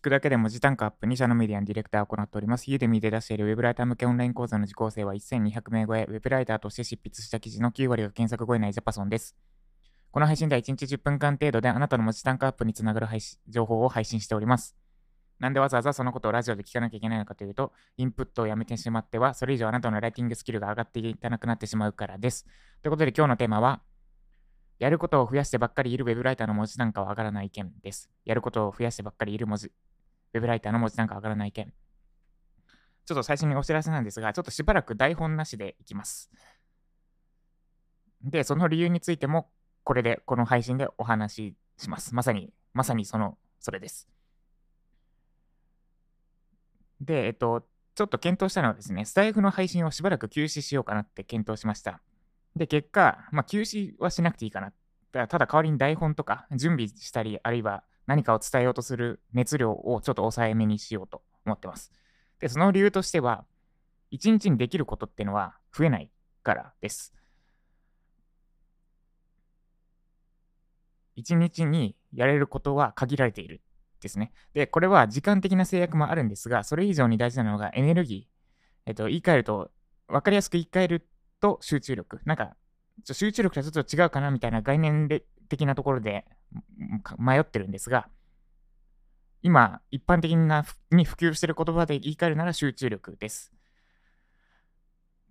聞くだけで文字単価アップ2社のメディアのディレクターを行っております。ユーデミで出しているウェブライター向けオンライン講座の受講生は1200名超え、ウェブライターとして執筆した記事の9割が検索超えないジャパソンです。この配信では1日10分間程度であなたの文字単価アップにつながる情報を配信しております。なんでわざわざそのことをラジオで聞かなきゃいけないのかというと、インプットをやめてしまっては、それ以上あなたのライティングスキルが上がっていかなくなってしまうからです。ということで今日のテーマは、やることを増やしてばっかりいるウェブライターの文字単価は上がらない意見です。やることを増やしてばっかりいる文字、ウェブライターの文字単価は上がらない意見。ちょっと最初にお知らせなんですが、ちょっとしばらく台本なしでいきます。で、その理由についても、これで、この配信でお話しします。まさに、まさにその、それです。で、えっと、ちょっと検討したのはですね、スタイフの配信をしばらく休止しようかなって検討しました。で、結果、まあ、休止はしなくていいかな。ただ代わりに台本とか準備したり、あるいは何かを伝えようとする熱量をちょっと抑えめにしようと思ってます。で、その理由としては、一日にできることっていうのは増えないからです。一日にやれることは限られているですね。で、これは時間的な制約もあるんですが、それ以上に大事なのがエネルギー。えっと、言い換えると、分かりやすく言い換えると集中力。なんか、集中力とはちょっと違うかなみたいな概念的なところで迷ってるんですが、今、一般的なに普及してる言葉で言い換えるなら集中力です。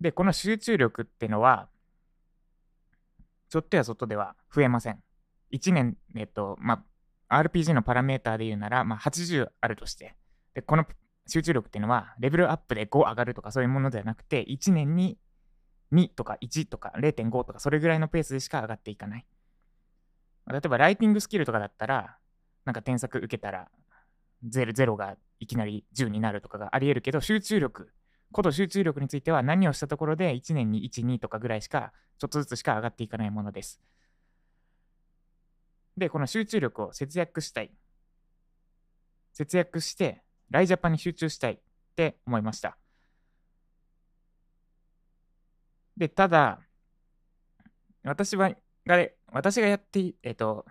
で、この集中力ってのは、ちょっとや外では増えません。1年、えっと、まあ、RPG のパラメーターで言うなら、まあ、80あるとして、で、この集中力っていうのは、レベルアップで5上がるとかそういうものではなくて、1年に2とか1とか0.5とかそれぐらいのペースでしか上がっていかない。例えばライティングスキルとかだったら、なんか添削受けたら 0, 0がいきなり10になるとかがあり得るけど、集中力、こと集中力については何をしたところで1年に1、2とかぐらいしか、ちょっとずつしか上がっていかないものです。で、この集中力を節約したい。節約して、ライジャパンに集中したいって思いました。で、ただ、私は、が私がやって、えっと、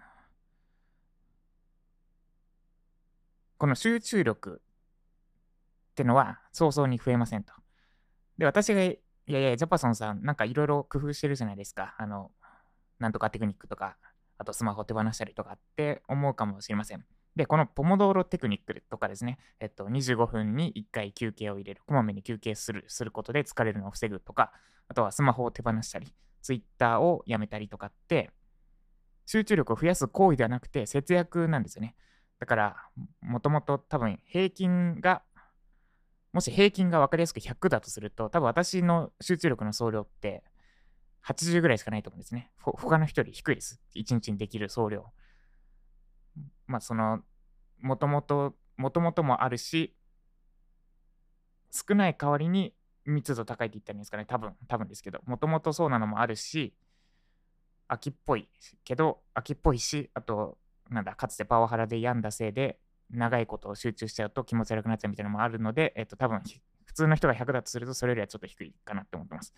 この集中力ってのは早々に増えませんと。で、私が、いやいや、ジャパソンさん、なんかいろいろ工夫してるじゃないですか。あの、なんとかテクニックとか、あとスマホ手放したりとかって思うかもしれません。で、このポモドーロテクニックとかですね、えっと、25分に1回休憩を入れる、こまめに休憩するすることで疲れるのを防ぐとか、あとはスマホを手放したり、Twitter をやめたりとかって、集中力を増やす行為ではなくて節約なんですよね。だから、もともと多分平均が、もし平均が分かりやすく100だとすると、多分私の集中力の総量って80ぐらいしかないと思うんですね。他の人より低いです。1日にできる総量。まあ、その、もともと、もともともあるし、少ない代わりに密度高いって言ったらいいんですかね。多分、多分ですけど、もともとそうなのもあるし、秋っぽいけど、秋っぽいし、あと、なんだ、かつてパワハラで病んだせいで、長いことを集中しちゃうと気持ち悪くなっちゃうみたいなのもあるので、えっと、多分、普通の人が100だとすると、それよりはちょっと低いかなって思ってます。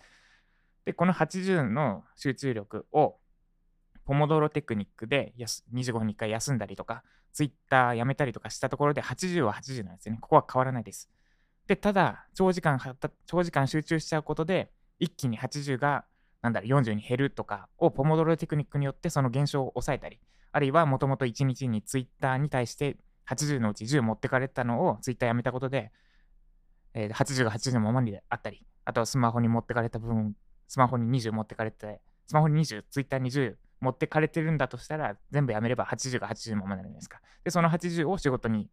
で、この80の集中力を、ポモドロテクニックで25分に1回休んだりとか、ツイッターやめたりとかしたところで80は80なんですよね。ここは変わらないです。で、ただ、長時間、長時間集中しちゃうことで、一気に80が、なんだろ、40に減るとかをポモドロテクニックによってその減少を抑えたり、あるいはもともと1日にツイッターに対して80のうち10持ってかれたのをツイッターやめたことで、えー、80が80のままにあったり、あとはスマホに持ってかれた分、スマホに20持ってかれて、スマホに20、ツイッターに10持ってかれてるんだとしたら、全部やめれば80が80のままなるじゃないですか。で、その80を仕事に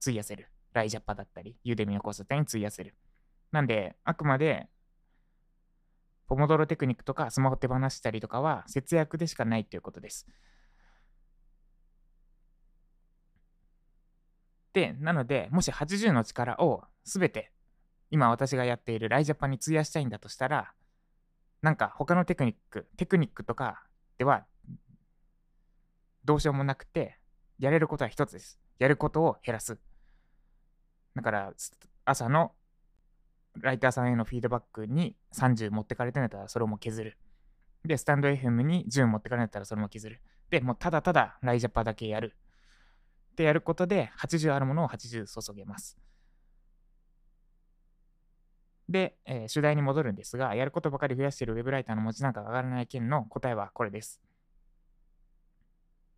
費やせる。ライジャパだったり、ユーデミの交差点に費やせる。なんで、あくまで、ポモドロテクニックとかスマホ手放したりとかは節約でしかないということです。で、なので、もし80の力をすべて今私がやっているライジャパに費やしたいんだとしたら、なんか他のテクニック、テクニックとかではどうしようもなくて、やれることは一つです。やることを減らす。だから、朝のライターさんへのフィードバックに30持ってかれてんだったらそれも削る。で、スタンド FM に10持ってかれたらそれも削る。で、もうただただライジャパだけやる。っでやることで80あるものを80注げます。で、えー、主題に戻るんですが、やることばかり増やしているウェブライターの文字なんか上がらない件の答えはこれです。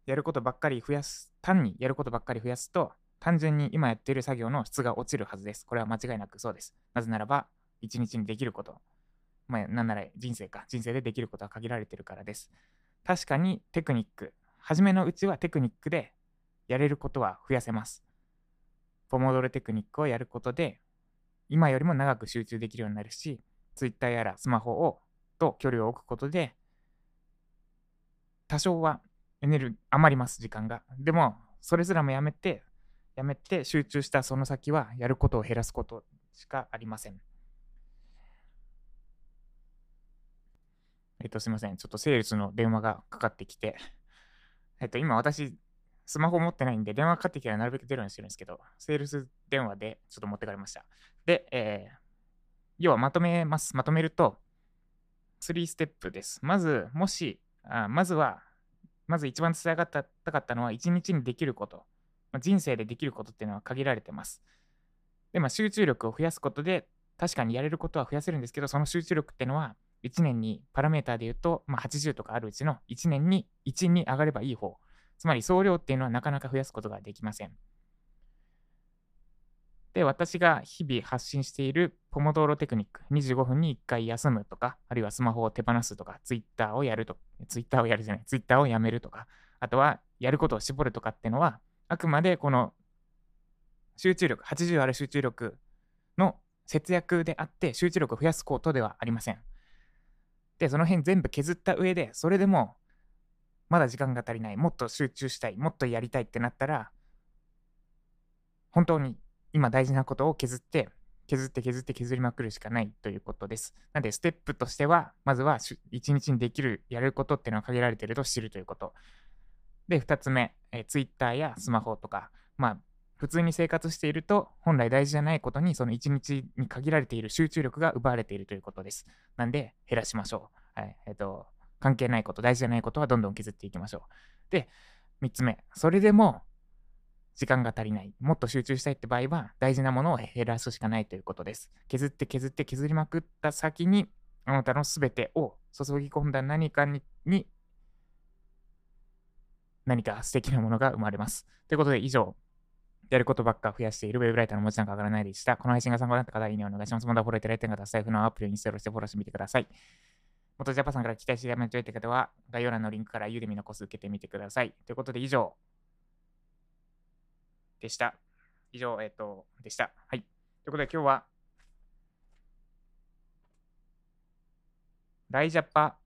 やることばっかり増やす、単にやることばっかり増やすと、単純に今やっている作業の質が落ちるはずです。これは間違いなくそうです。なぜならば、一日にできること、まあ、なんなら人生か、人生でできることは限られているからです。確かにテクニック、初めのうちはテクニックでやれることは増やせます。ポモドロテクニックをやることで今よりも長く集中できるようになるし、Twitter やらスマホをと距離を置くことで、多少はエネルギー余ります、時間が。でも、それすらもやめて、やめて集中したその先は、やることを減らすことしかありません。えっと、すいません。ちょっとセールスの電話がかかってきて、えっと、今私、スマホ持ってないんで、電話かかってきたらなるべく出るようにしてるんですけど、セールス電話でちょっと持ってかれました。で、えー、要はまとめます。まとめると、3ステップです。まず、もし、あまずは、まず一番伝えたかったのは、一日にできること。まあ、人生でできることっていうのは限られてます。で、まあ、集中力を増やすことで、確かにやれることは増やせるんですけど、その集中力っていうのは、1年にパラメーターで言うと、まあ、80とかあるうちの1年に1に上がればいい方。つまり総量っていうのはなかなか増やすことができません。で、私が日々発信しているポモドーロテクニック、25分に1回休むとか、あるいはスマホを手放すとか、ツイッターをやると、ツイッターをやるじゃない、ツイッターをやめるとか、あとはやることを絞るとかっていうのは、あくまでこの集中力、80ある集中力の節約であって、集中力を増やすことではありません。で、その辺全部削った上で、それでもまだ時間が足りない、もっと集中したい、もっとやりたいってなったら、本当に今大事なことを削って、削って削って削りまくるしかないということです。なので、ステップとしては、まずは一日にできる、やることっていうのは限られてると知るということ。で、2つ目、え、Twitter やスマホとか、まあ、普通に生活していると、本来大事じゃないことに、その一日に限られている集中力が奪われているということです。なんで、減らしましょう。はい。えっ、ー、と、関係ないこと、大事じゃないことはどんどん削っていきましょう。で、3つ目、それでも時間が足りない、もっと集中したいって場合は、大事なものを減らすしかないということです。削って削って削りまくった先に、あなたの全てを注ぎ込んだ何かにに何か素敵なものが生まれます。ということで、以上、やることばっか増やしているウェブライターの文字なんか上がらないでした。この配信が参考になった方は、いいねお願いします。まだフォローいただいた方は、財布のアプリをインストールしてフォローしてみてください。元ジャパさんから期待してやめといた方は、概要欄のリンクからユーデミのコース受けてみてください。ということで、以上でした。以上、えっ、ー、と、でした。はい。ということで、今日は、ライジャパ、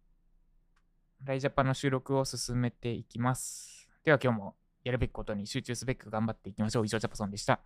ライジャパの収録を進めていきます。では今日もやるべきことに集中すべく頑張っていきましょう。以上、ジャパソンでした。